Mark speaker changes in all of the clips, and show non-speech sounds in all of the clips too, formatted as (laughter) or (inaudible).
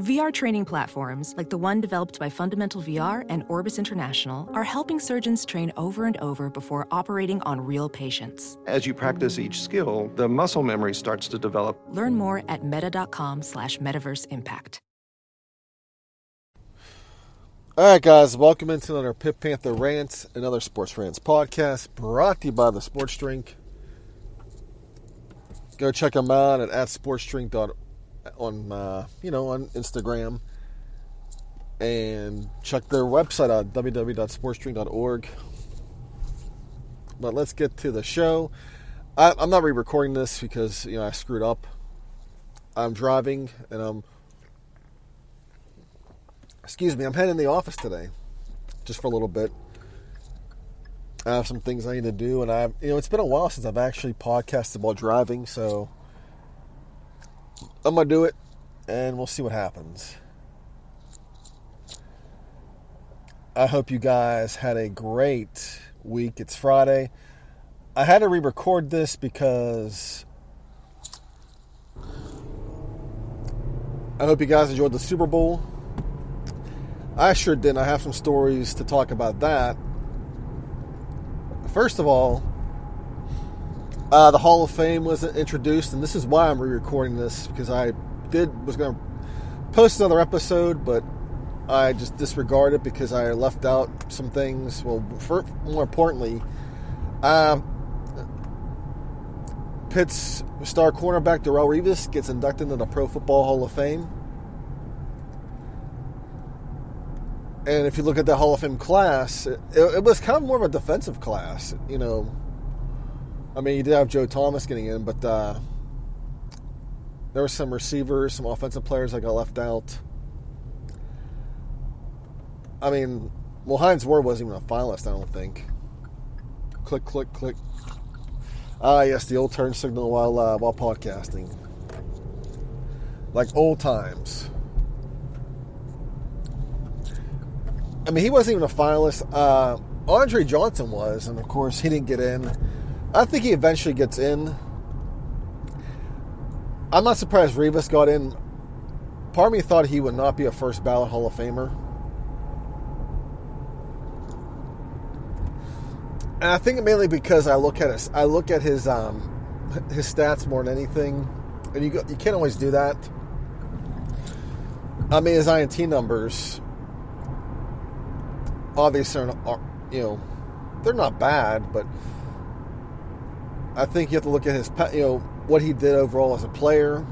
Speaker 1: VR training platforms, like the one developed by Fundamental VR and Orbis International, are helping surgeons train over and over before operating on real patients.
Speaker 2: As you practice each skill, the muscle memory starts to develop.
Speaker 1: Learn more at meta.com slash metaverse impact.
Speaker 3: All right, guys, welcome into another Pitt Panther Rants, another Sports Rants podcast brought to you by the Sports Drink. Go check them out at, at sportsdrink.org on uh, you know on Instagram and check their website out www.sportsdrink.org. But let's get to the show. I, I'm not re-recording this because you know I screwed up. I'm driving and I'm excuse me, I'm heading in the office today, just for a little bit. I have some things I need to do, and I, you know, it's been a while since I've actually podcasted while driving, so I'm gonna do it, and we'll see what happens. I hope you guys had a great week. It's Friday. I had to re-record this because I hope you guys enjoyed the Super Bowl. I sure did. I have some stories to talk about that. First of all, uh, the Hall of Fame wasn't introduced, and this is why I'm re-recording this because I did was going to post another episode, but I just disregarded it because I left out some things. Well, for, more importantly, uh, Pitt's star cornerback Darrelle Revis gets inducted into the Pro Football Hall of Fame. And if you look at the Hall of Fame class, it, it, was kind of more of a defensive class. You know, I mean, you did have Joe Thomas getting in, but uh, there were some receivers, some offensive players that got left out. I mean, well, Hines Ward wasn't even a finalist, I don't think. Click, click, click. Ah, yes, the old turn signal while uh, while podcasting, like old times. I mean, he wasn't even a finalist. Uh, Andre Johnson was, and of course, he didn't get in. I think he eventually gets in. I'm not surprised Revis got in. Part of me thought he would not be a first ballot Hall of Famer. And I think mainly because I look at his, I look at his um, his stats more than anything, and you go, you can't always do that. I mean, his INT numbers obviously are, you know, they're not bad, but I think you have to look at his, you know, what he did overall as a player.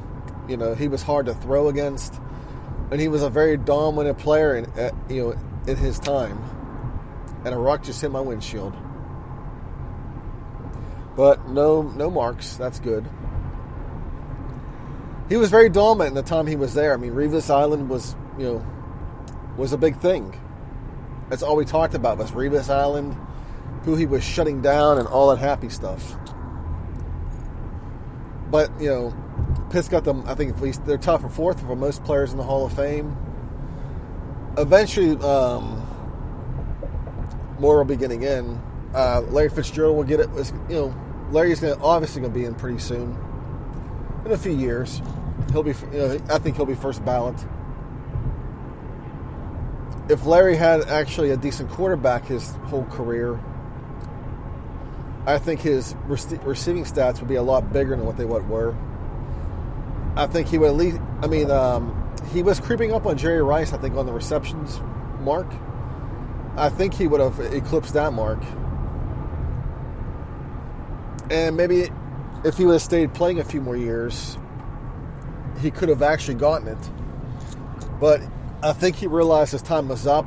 Speaker 3: You know, he was hard to throw against, and he was a very dominant player in, you know, in his time. And a rock just hit my windshield. But no, no marks. That's good. He was very dominant in the time he was there. I mean, Revis Island was, you know, was a big thing. That's all we talked about was Revis Island, who he was shutting down, and all that happy stuff. But you know, Pitt's got them. I think at least they're top for fourth for most players in the Hall of Fame. Eventually, um, more will be getting in. Uh, Larry Fitzgerald will get it. You know, Larry's gonna, obviously going to be in pretty soon. In a few years, he'll be. You know, I think he'll be first ballot if Larry had actually a decent quarterback his whole career, I think his receiving stats would be a lot bigger than what they were. I think he would at least. I mean, um, he was creeping up on Jerry Rice. I think on the receptions mark. I think he would have eclipsed that mark. And maybe if he would have stayed playing a few more years, he could have actually gotten it. But I think he realized his time was up,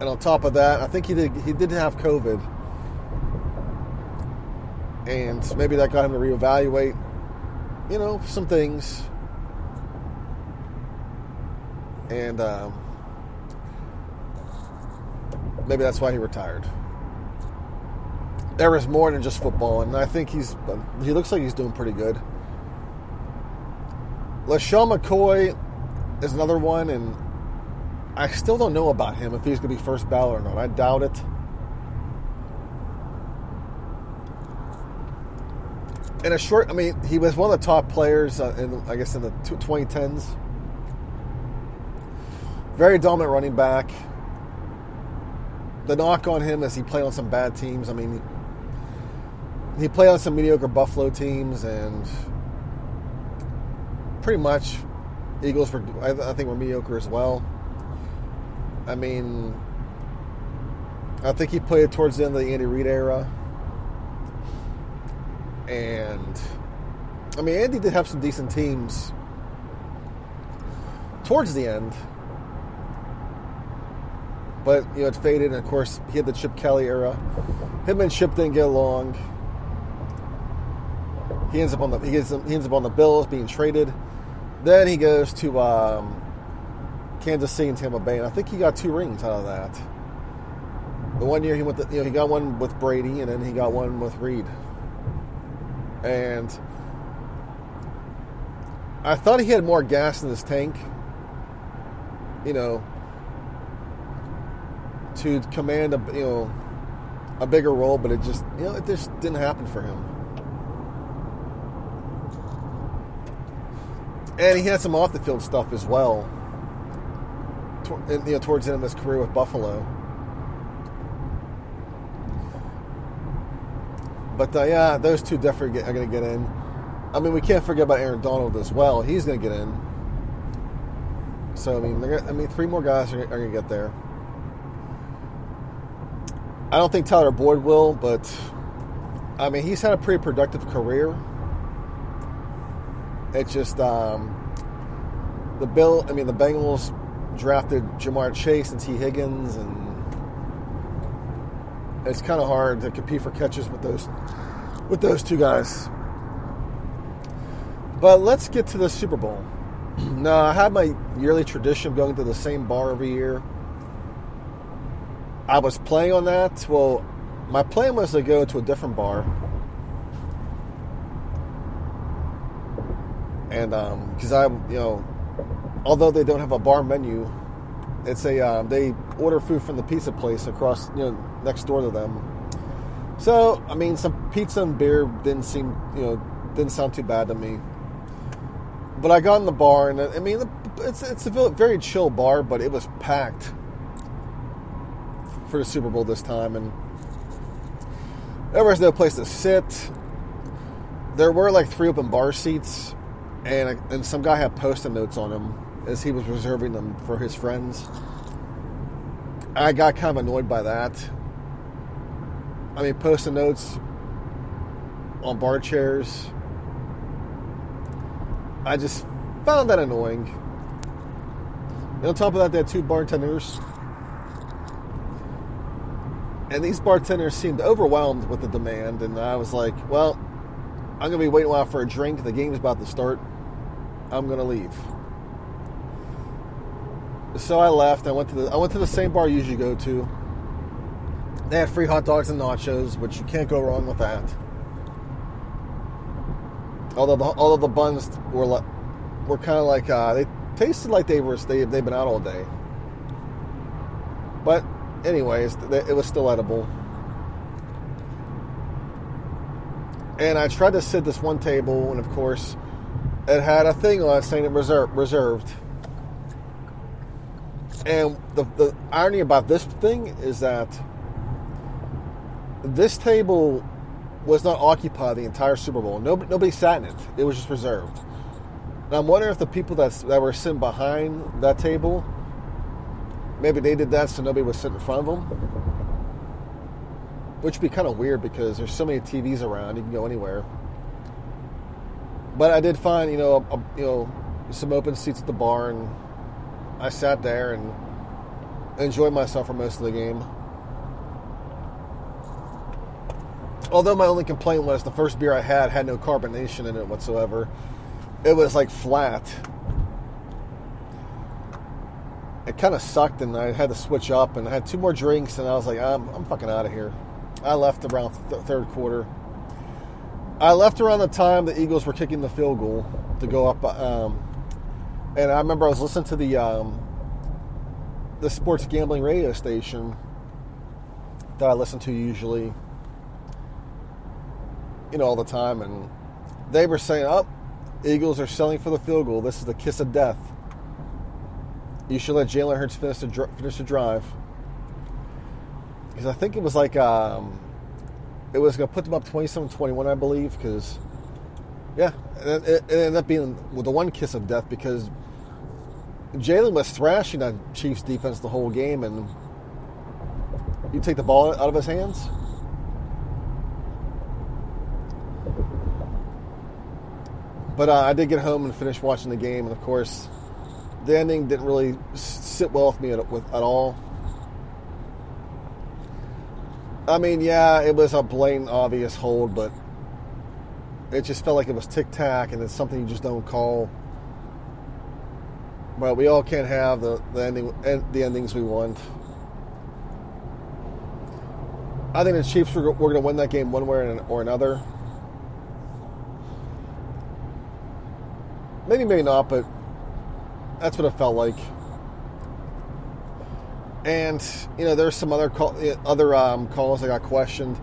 Speaker 3: and on top of that, I think he did he did have COVID, and maybe that got him to reevaluate, you know, some things, and um, maybe that's why he retired. There is more than just football, and I think he's he looks like he's doing pretty good. LeSean McCoy is another one, and I still don't know about him if he's going to be first ballot or not. I doubt it. In a short, I mean, he was one of the top players uh, in, I guess, in the 2010s. Very dominant running back. The knock on him is he played on some bad teams. I mean, he played on some mediocre Buffalo teams, and pretty much Eagles were, I, think, were mediocre as well. I mean, I think he played towards the end of the Andy Reid era. And, I mean, Andy did have some decent teams towards the end. But, you know, it faded. And, of course, he had the Chip Kelly era. Him and Chip didn't get along. He ends up on the he, gets, he ends up on the Bills being traded. Then he goes to um, Kansas City and Tampa Bay, and I think he got two rings out of that. The one year he went, to, you know, he got one with Brady, and then he got one with Reid. And I thought he had more gas in his tank, you know, to command a you know a bigger role, but it just you know it just didn't happen for him. and he had some off the field stuff as well. You know, towards the end of his career with Buffalo. But uh, yeah, those two definitely are going to get in. I mean, we can't forget about Aaron Donald as well. He's going to get in. So I mean, I mean, three more guys are, are going to get there. I don't think Tyler Boyd will, but I mean, he's had a pretty productive career. It's just um, the Bill. I mean, the Bengals drafted Ja'Marr Chase and Tee Higgins, and it's kind of hard to compete for catches with those with those two guys. But let's get to the Super Bowl. (clears throat) now, I have my yearly tradition of going to the same bar every year. I was playing on that. Well, my plan was to go to a different bar and because um, I, you know, although they don't have a bar menu, it's a um, they order food from the pizza place across, you know, next door to them. So I mean, some pizza and beer didn't seem, you know, didn't sound too bad to me. But I got in the bar, and I mean, it's it's a very chill bar, but it was packed for the Super Bowl this time, and there was no place to sit. There were like three open bar seats, and and some guy had post-it notes on him as he was reserving them for his friends. I got kind of annoyed by that. I mean, post-it notes on bar chairs. I just found that annoying. And on top of that, they had two bartenders. And these bartenders seemed overwhelmed with the demand, and I was like, well, I'm going to be waiting a while for a drink. The game's about to start. I'm gonna leave. So I left. I went to the I went to the same bar I usually go to. They had free hot dogs and nachos, which you can't go wrong with that. Although the, although the buns were like, were kind of like uh, they tasted like they were they they've been out all day. But anyways, it was still edible. And I tried to sit this one table, and of course, it had a thing on it saying it reserved. reserved. And the, the irony about this thing is that this table was not occupied the entire Super Bowl. Nobody, nobody sat in it. It was just reserved. And I'm wondering if the people that that were sitting behind that table, maybe they did that so nobody was sitting in front of them. Which would be kind of weird because there's so many TVs around, you can go anywhere. But I did find, you know, a, you know, some open seats at the bar, and I sat there and enjoyed myself for most of the game. Although my only complaint was the first beer I had had no carbonation in it whatsoever. It was like flat. It kind of sucked, and I had to switch up. And I had two more drinks, and I was like, I'm, I'm fucking out of here. I left around th- third quarter. I left around the time the Eagles were kicking the field goal to go up. Um, and I remember I was listening to the um, the sports gambling radio station that I listen to usually, you know, all the time, and they were saying, "Up, oh, Eagles are selling for the field goal. This is the kiss of death." you should let Jalen Hurts finish the finish the drive because I think it was like um, it was going to put them up 27-21, I believe. Because yeah, it, it, ended up being the one kiss of death because Jalen was thrashing that Chiefs defense the whole game, and you take the ball out of his hands. But uh, I did get home and finish watching the game, and of course, the ending didn't really sit well with me at, with, at all. I mean, yeah, it was a blatant, obvious hold, but it just felt like it was tic tac, and it's something you just don't call. But we all can't have the the ending the endings we want. I think the Chiefs were, were going to win that game one way or another. Maybe, maybe not, but that's what it felt like. And you know, there's some other call, other um, calls that got questioned.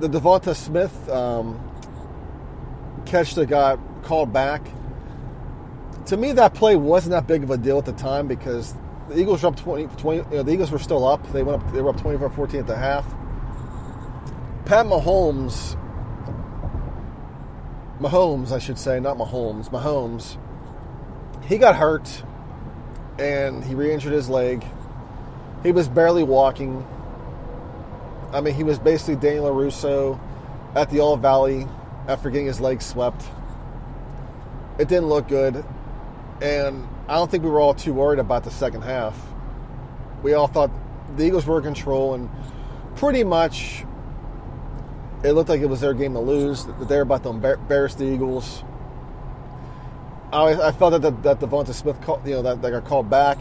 Speaker 3: The Devonta Smith um, catch that got called back. To me, that play wasn't that big of a deal at the time because the Eagles were up 20. 20 you know, the Eagles were still up. They went up. They were up 24-14 at the half. Pat Mahomes, Mahomes, I should say, not Mahomes, Mahomes. He got hurt, and he re-injured his leg he was barely walking. I mean, he was basically Daniel LaRusso at the All Valley after getting his leg swept. It didn't look good. And I don't think we were all too worried about the second half. We all thought the Eagles were in control, and pretty much it looked like it was their game to lose, that they were about to embarrass the Eagles. I, I felt that, the, that Devonta Smith, call, you know, that, that got called back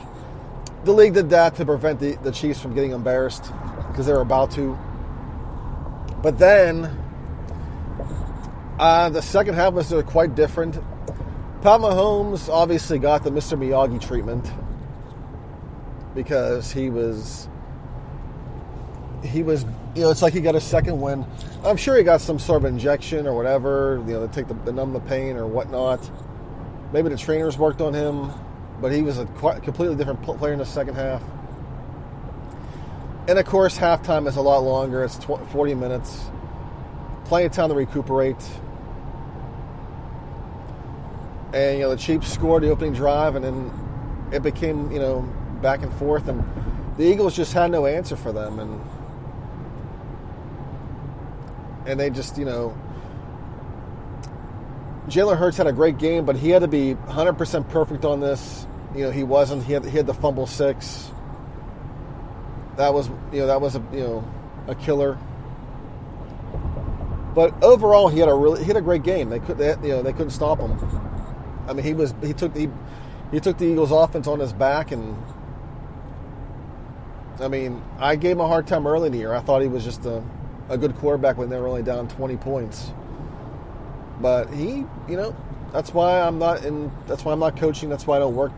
Speaker 3: the league did that to prevent the, the Chiefs from getting embarrassed because they were about to. But then uh, the second half was quite different. Pat Mahomes obviously got the Mr. Miyagi treatment because he was he was you know it's like he got a second win. I'm sure he got some sort of injection or whatever you know to take the, the numb the pain or whatnot. Maybe the trainers worked on him but he was a quite, completely different player in the second half. And of course, halftime is a lot longer. It's 20, 40 minutes. Plenty of time to recuperate. And you know, the Chiefs scored the opening drive, and then it became you know back and forth, and the Eagles just had no answer for them, and and they just you know Jalen Hurts had a great game, but he had to be 100% perfect on this. You know, he wasn't. He had, he had the fumble six. That was, you know, that was a, you know, a killer. But overall, he had a really, he had a great game. They could, they, you know, they couldn't stop him. I mean, he was, he took the, he took the Eagles' offense on his back, and I mean, I gave him a hard time early in the year. I thought he was just a, a good quarterback when they were only down 20 points. But he, you know, that's why I'm not in. That's why I'm not coaching. That's why I don't work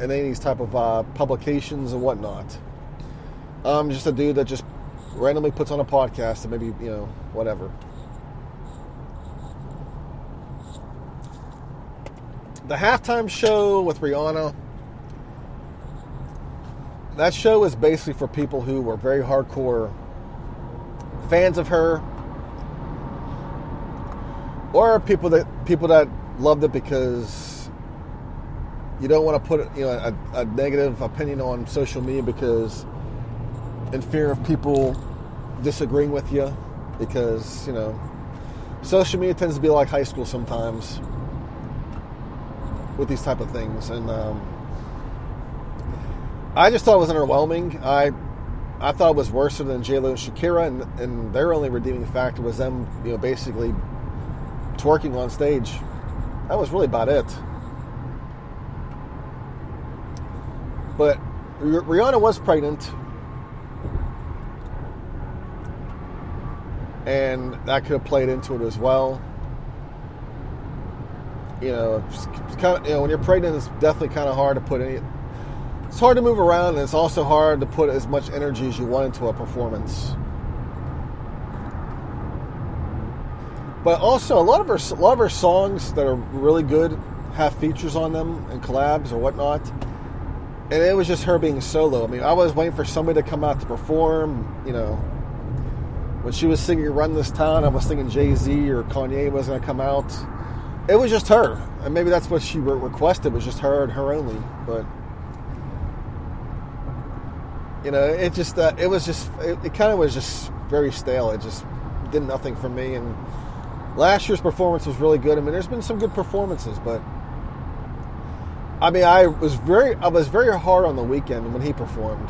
Speaker 3: in any of these type of uh, publications and whatnot. I'm just a dude that just randomly puts on a podcast and maybe you know whatever. The halftime show with Rihanna. That show is basically for people who were very hardcore fans of her, or people that people that loved it because you don't want to put you know a, a, negative opinion on social media because in fear of people disagreeing with you because you know social media tends to be like high school sometimes with these type of things and um, I just thought it was underwhelming I I thought it was worse than J-Lo and Shakira and, and their only redeeming factor was them you know basically twerking on stage that was really about it But Rihanna was pregnant. And that could have played into it as well. You know, kind of, you know, when you're pregnant, it's definitely kind of hard to put any. It's hard to move around, and it's also hard to put as much energy as you want into a performance. But also, a lot of her, a lot of her songs that are really good have features on them and collabs or whatnot and it was just her being solo. I mean, I was waiting for somebody to come out to perform. You know, when she was singing "Run This Town," I was thinking Jay Z or Kanye was going to come out. It was just her, and maybe that's what she re- requested was just her and her only. But you know, it just uh, it was just it, it kind of was just very stale. It just did nothing for me. And last year's performance was really good. I mean, there's been some good performances, but I mean, I was very I was very hard on the Weeknd when he performed.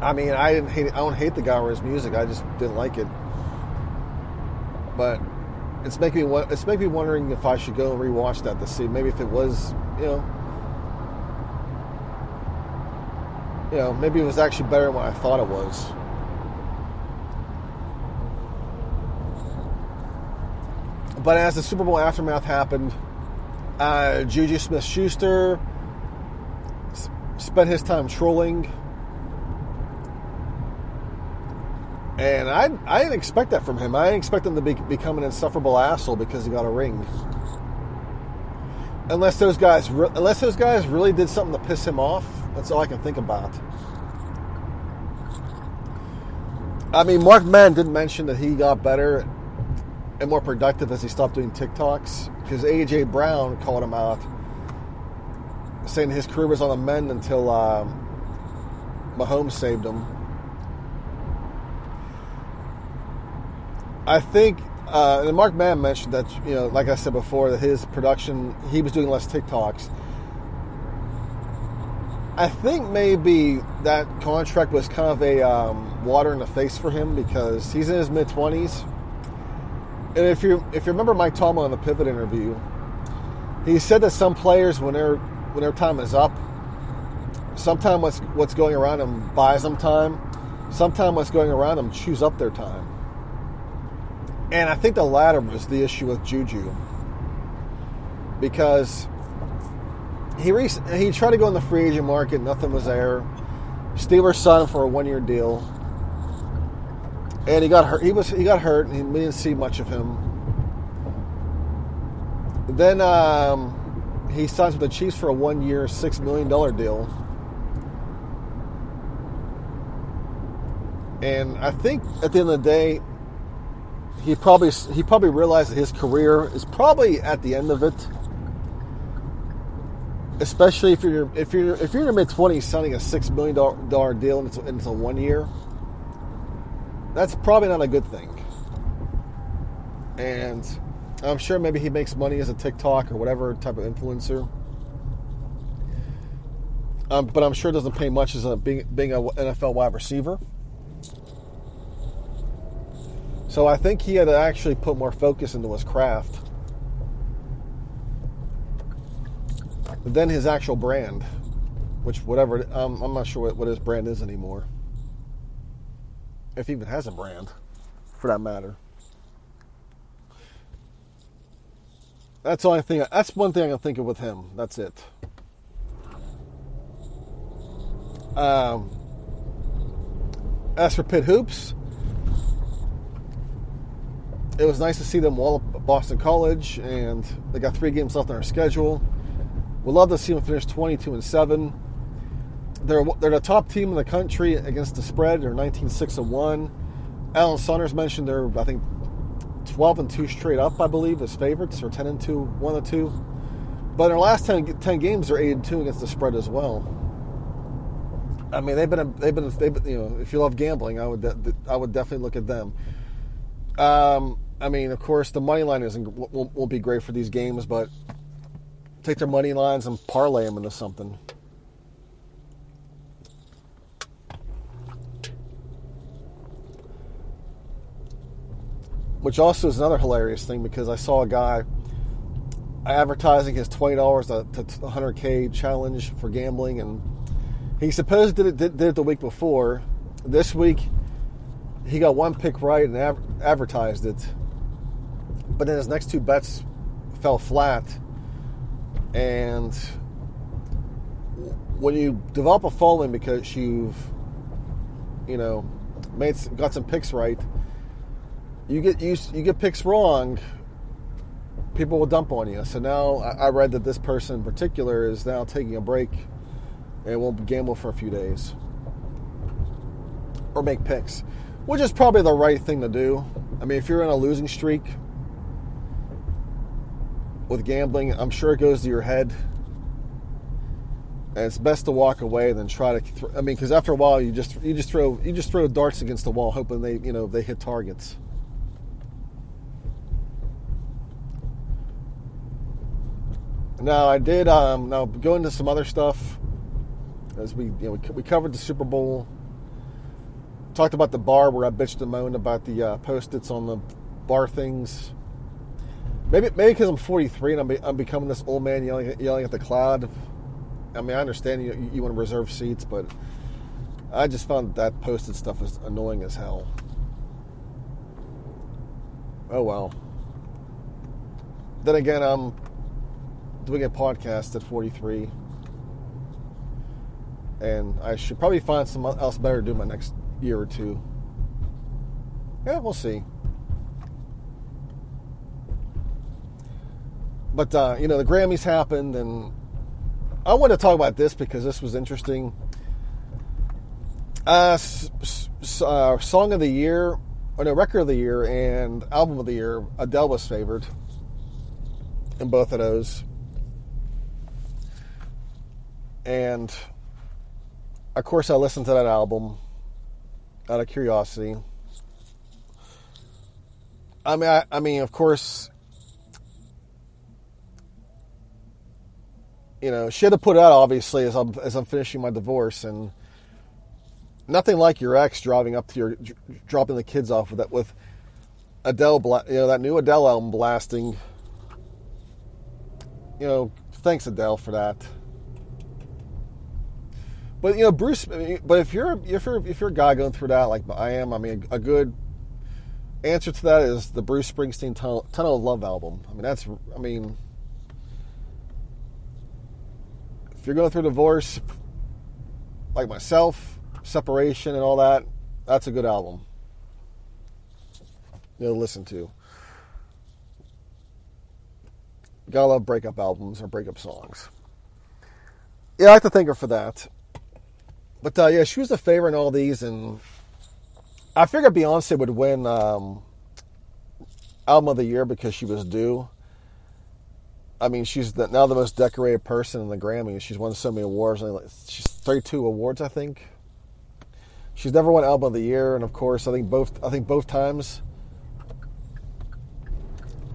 Speaker 3: I mean, I didn't hate I don't hate the guy or his music. I just didn't like it. But it's making me it's making me wondering if I should go and rewatch that to see maybe if it was you know you know maybe it was actually better than what I thought it was. But as the Super Bowl aftermath happened, uh, Juju Smith Schuster spent his time trolling. And I, I didn't expect that from him. I didn't expect him to be, become an insufferable asshole because he got a ring. Unless those guys, unless those guys really did something to piss him off, that's all I can think about. I mean, Mark Mann didn't mention that he got better and more productive as he stopped doing TikToks because AJ Brown called him out, saying his career was on the mend until um, Mahomes saved him. I think, uh, and Mark Mann mentioned that you know, like I said before, that his production he was doing less TikToks. I think maybe that contract was kind of a um, water in the face for him because he's in his mid twenties and if you if you remember Mike Tomlin in the pivot interview, he said that some players when their when their time is up, sometimes what's what's going around them buys them time. Sometimes what's going around them chews up their time. And I think the latter was the issue with Juju. Because he he tried to go in the free agent market, nothing was there. Steelers signed for a one year deal and he got hurt. He was he got hurt, and we didn't see much of him. Then um, he signs with the Chiefs for a one-year, six million dollar deal. And I think at the end of the day, he probably he probably realized that his career is probably at the end of it. Especially if you're if you're if you're in your mid twenties, signing a six million dollar deal and it's, and it's a one year that's probably not a good thing. And I'm sure maybe he makes money as a TikTok or whatever type of influencer. Um, but I'm sure it doesn't pay much as a being being a NFL wide receiver. So I think he had to actually put more focus into his craft than his actual brand, which whatever I'm not sure what, what his brand is anymore if he even has a brand, for that matter. That's the only thing. That's one thing I can think of with him. That's it. Um, as for Pitt hoops, it was nice to see them wall up Boston College, and they got three games left on their schedule. We'd love to see them finish 22 and seven they're they're the top team in the country against the spread. They're 19 6 and 1. Alan Saunders mentioned they're I think 12 and 2 straight up, I believe, as favorites, or 10 and 2, 1 and 2. But in their last 10, 10 games, they're 8 and 2 against the spread as well. I mean, they've been they've been they've been, you know if you love gambling, I would I would definitely look at them. Um, I mean, of course, the money line isn't won't, won't be great for these games, but take their money lines and parlay them into something. which also is another hilarious thing because I saw a guy advertising his twenty dollars to, 100k challenge for gambling, and he supposedly did it did, did, it the week before. This week, he got one pick right and advertised it, but then his next two bets fell flat. And when you develop a following because you've, you know, made got some picks right you get you, you get picks wrong, people will dump on you. So now I read that this person in particular is now taking a break and won't gamble for a few days or make picks, which is probably the right thing to do. I mean, if you're in a losing streak with gambling, I'm sure it goes to your head. And it's best to walk away than try to. Th- I mean, because after a while, you just you just throw you just throw darts against the wall, hoping they you know they hit targets. Now I did. Um, now go into some other stuff as we you know we, we covered the Super Bowl. Talked about the bar where I bitched and moaned about the uh, post-its on the bar things. Maybe maybe because I'm 43 and I'm, I'm becoming this old man yelling yelling at the cloud. I mean, I understand you you want to reserve seats, but I just found that posted stuff is annoying as hell. Oh well. Then again, I'm doing a podcast at 43, and I should probably find something else better to do my next year or two. Yeah, we'll see. But uh, you know, the Grammys happened, and I want to talk about this because this was interesting. Uh, s- s- uh, song of the year, or no, record of the year, and album of the year. Adele was favored in both of those. And of course, I listened to that album out of curiosity. I mean, I, I mean, of course, you know, she had to put it out obviously as I'm as I'm finishing my divorce, and nothing like your ex driving up to your dropping the kids off with that with Adele, you know, that new Adele album blasting. You know, thanks Adele for that. But you know, Bruce. But if you're if you're if you're a guy going through that like I am, I mean, a good answer to that is the Bruce Springsteen Tunnel, Tunnel of Love album. I mean, that's. I mean, if you're going through divorce, like myself, separation and all that, that's a good album. You know, to listen to. You Gotta love breakup albums or breakup songs. Yeah, I like to thank her for that. But uh, yeah, she was the favorite in all these, and I figured Beyonce would win um, album of the year because she was due. I mean, she's the, now the most decorated person in the Grammys. She's won so many awards. She's 32 awards, I think. She's never won album of the year, and of course, I think both. I think both times.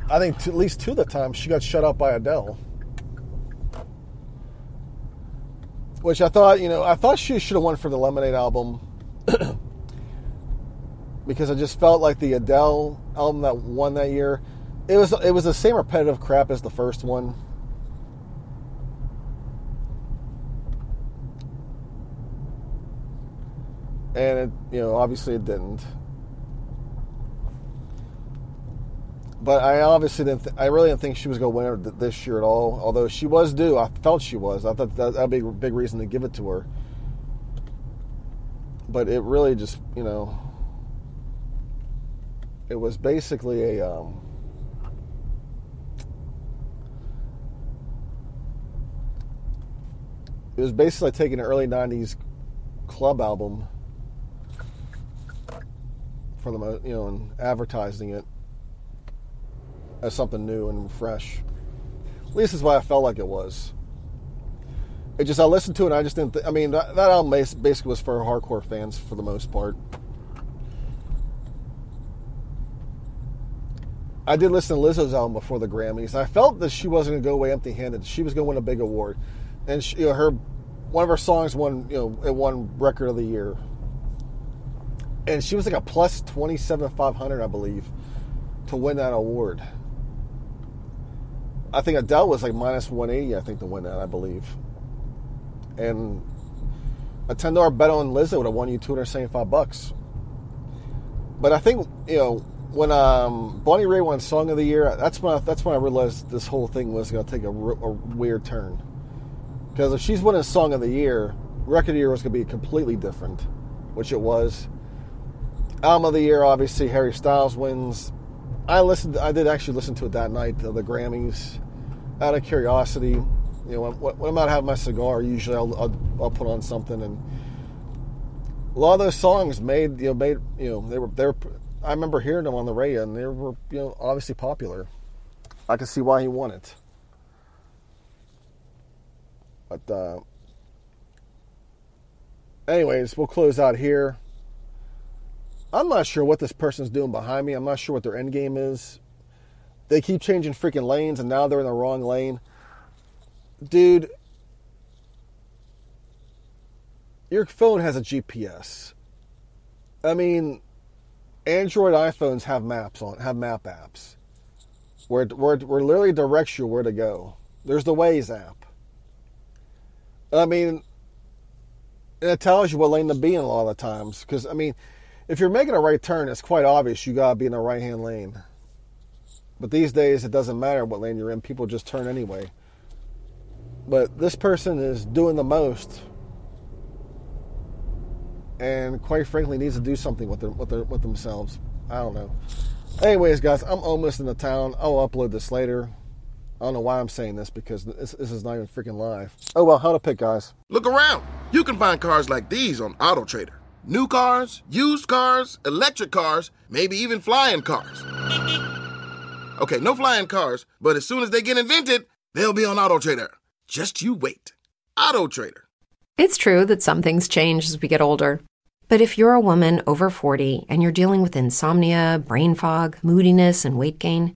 Speaker 3: I think at least two of the times she got shut out by Adele. which I thought, you know, I thought she should have won for the Lemonade album (clears throat) because I just felt like the Adele album that won that year, it was it was the same repetitive crap as the first one. And it, you know, obviously it didn't. But I obviously didn't. Th- I really didn't think she was going to win this year at all. Although she was due, I felt she was. I thought that would be a big reason to give it to her. But it really just, you know, it was basically a. Um, it was basically taking an early '90s club album for the you know and advertising it as something new and fresh. At least is what I felt like it was. It just I listened to it. and I just didn't. Th- I mean, that, that album basically was for hardcore fans for the most part. I did listen to Lizzo's album before the Grammys. I felt that she wasn't going to go away empty-handed. She was going to win a big award, and she, you know, her one of her songs won. You know, it won Record of the Year, and she was like a plus twenty-seven five hundred, I believe, to win that award. I think Adele was like minus 180, I think, to win that, I believe. And a $10 bet on Lizzo would have won you 275 bucks. But I think, you know, when um, Bonnie Raitt won Song of the Year, that's when I, that's when I realized this whole thing was going to take a, a, weird turn. Because if she's winning Song of the Year, Record of the Year was going to be completely different, which it was. Album of the Year, obviously, Harry Styles wins. I listened. I did actually listen to it that night, the, the Grammys, out of curiosity. You know, when, when I'm out having my cigar, usually I'll, I'll, I'll put on something, and a lot of those songs made you know made you know they were they. I remember hearing them on the radio, and they were you know obviously popular. I can see why he won it. But uh, anyways, we'll close out here. I'm not sure what this person's doing behind me. I'm not sure what their end game is. They keep changing freaking lanes, and now they're in the wrong lane. Dude, your phone has a GPS. I mean, Android iPhones have maps on, have map apps, where where, where literally directs you where to go. There's the Waze app. I mean, it tells you what lane to be in a lot of times. Because I mean, if you're making a right turn, it's quite obvious you gotta be in the right hand lane. But these days, it doesn't matter what lane you're in; people just turn anyway. But this person is doing the most, and quite frankly, needs to do something with their, with their, with themselves. I don't know. Anyways, guys, I'm almost in the town. I'll upload this later. I don't know why I'm saying this because this, this is not even freaking live. Oh well, how to pick, guys.
Speaker 4: Look around. You can find cars like these on AutoTrader. New cars, used cars, electric cars, maybe even flying cars. Okay, no flying cars, but as soon as they get invented, they'll be on AutoTrader. Just you wait. AutoTrader.
Speaker 5: It's true that some things change as we get older. But if you're a woman over 40 and you're dealing with insomnia, brain fog, moodiness, and weight gain,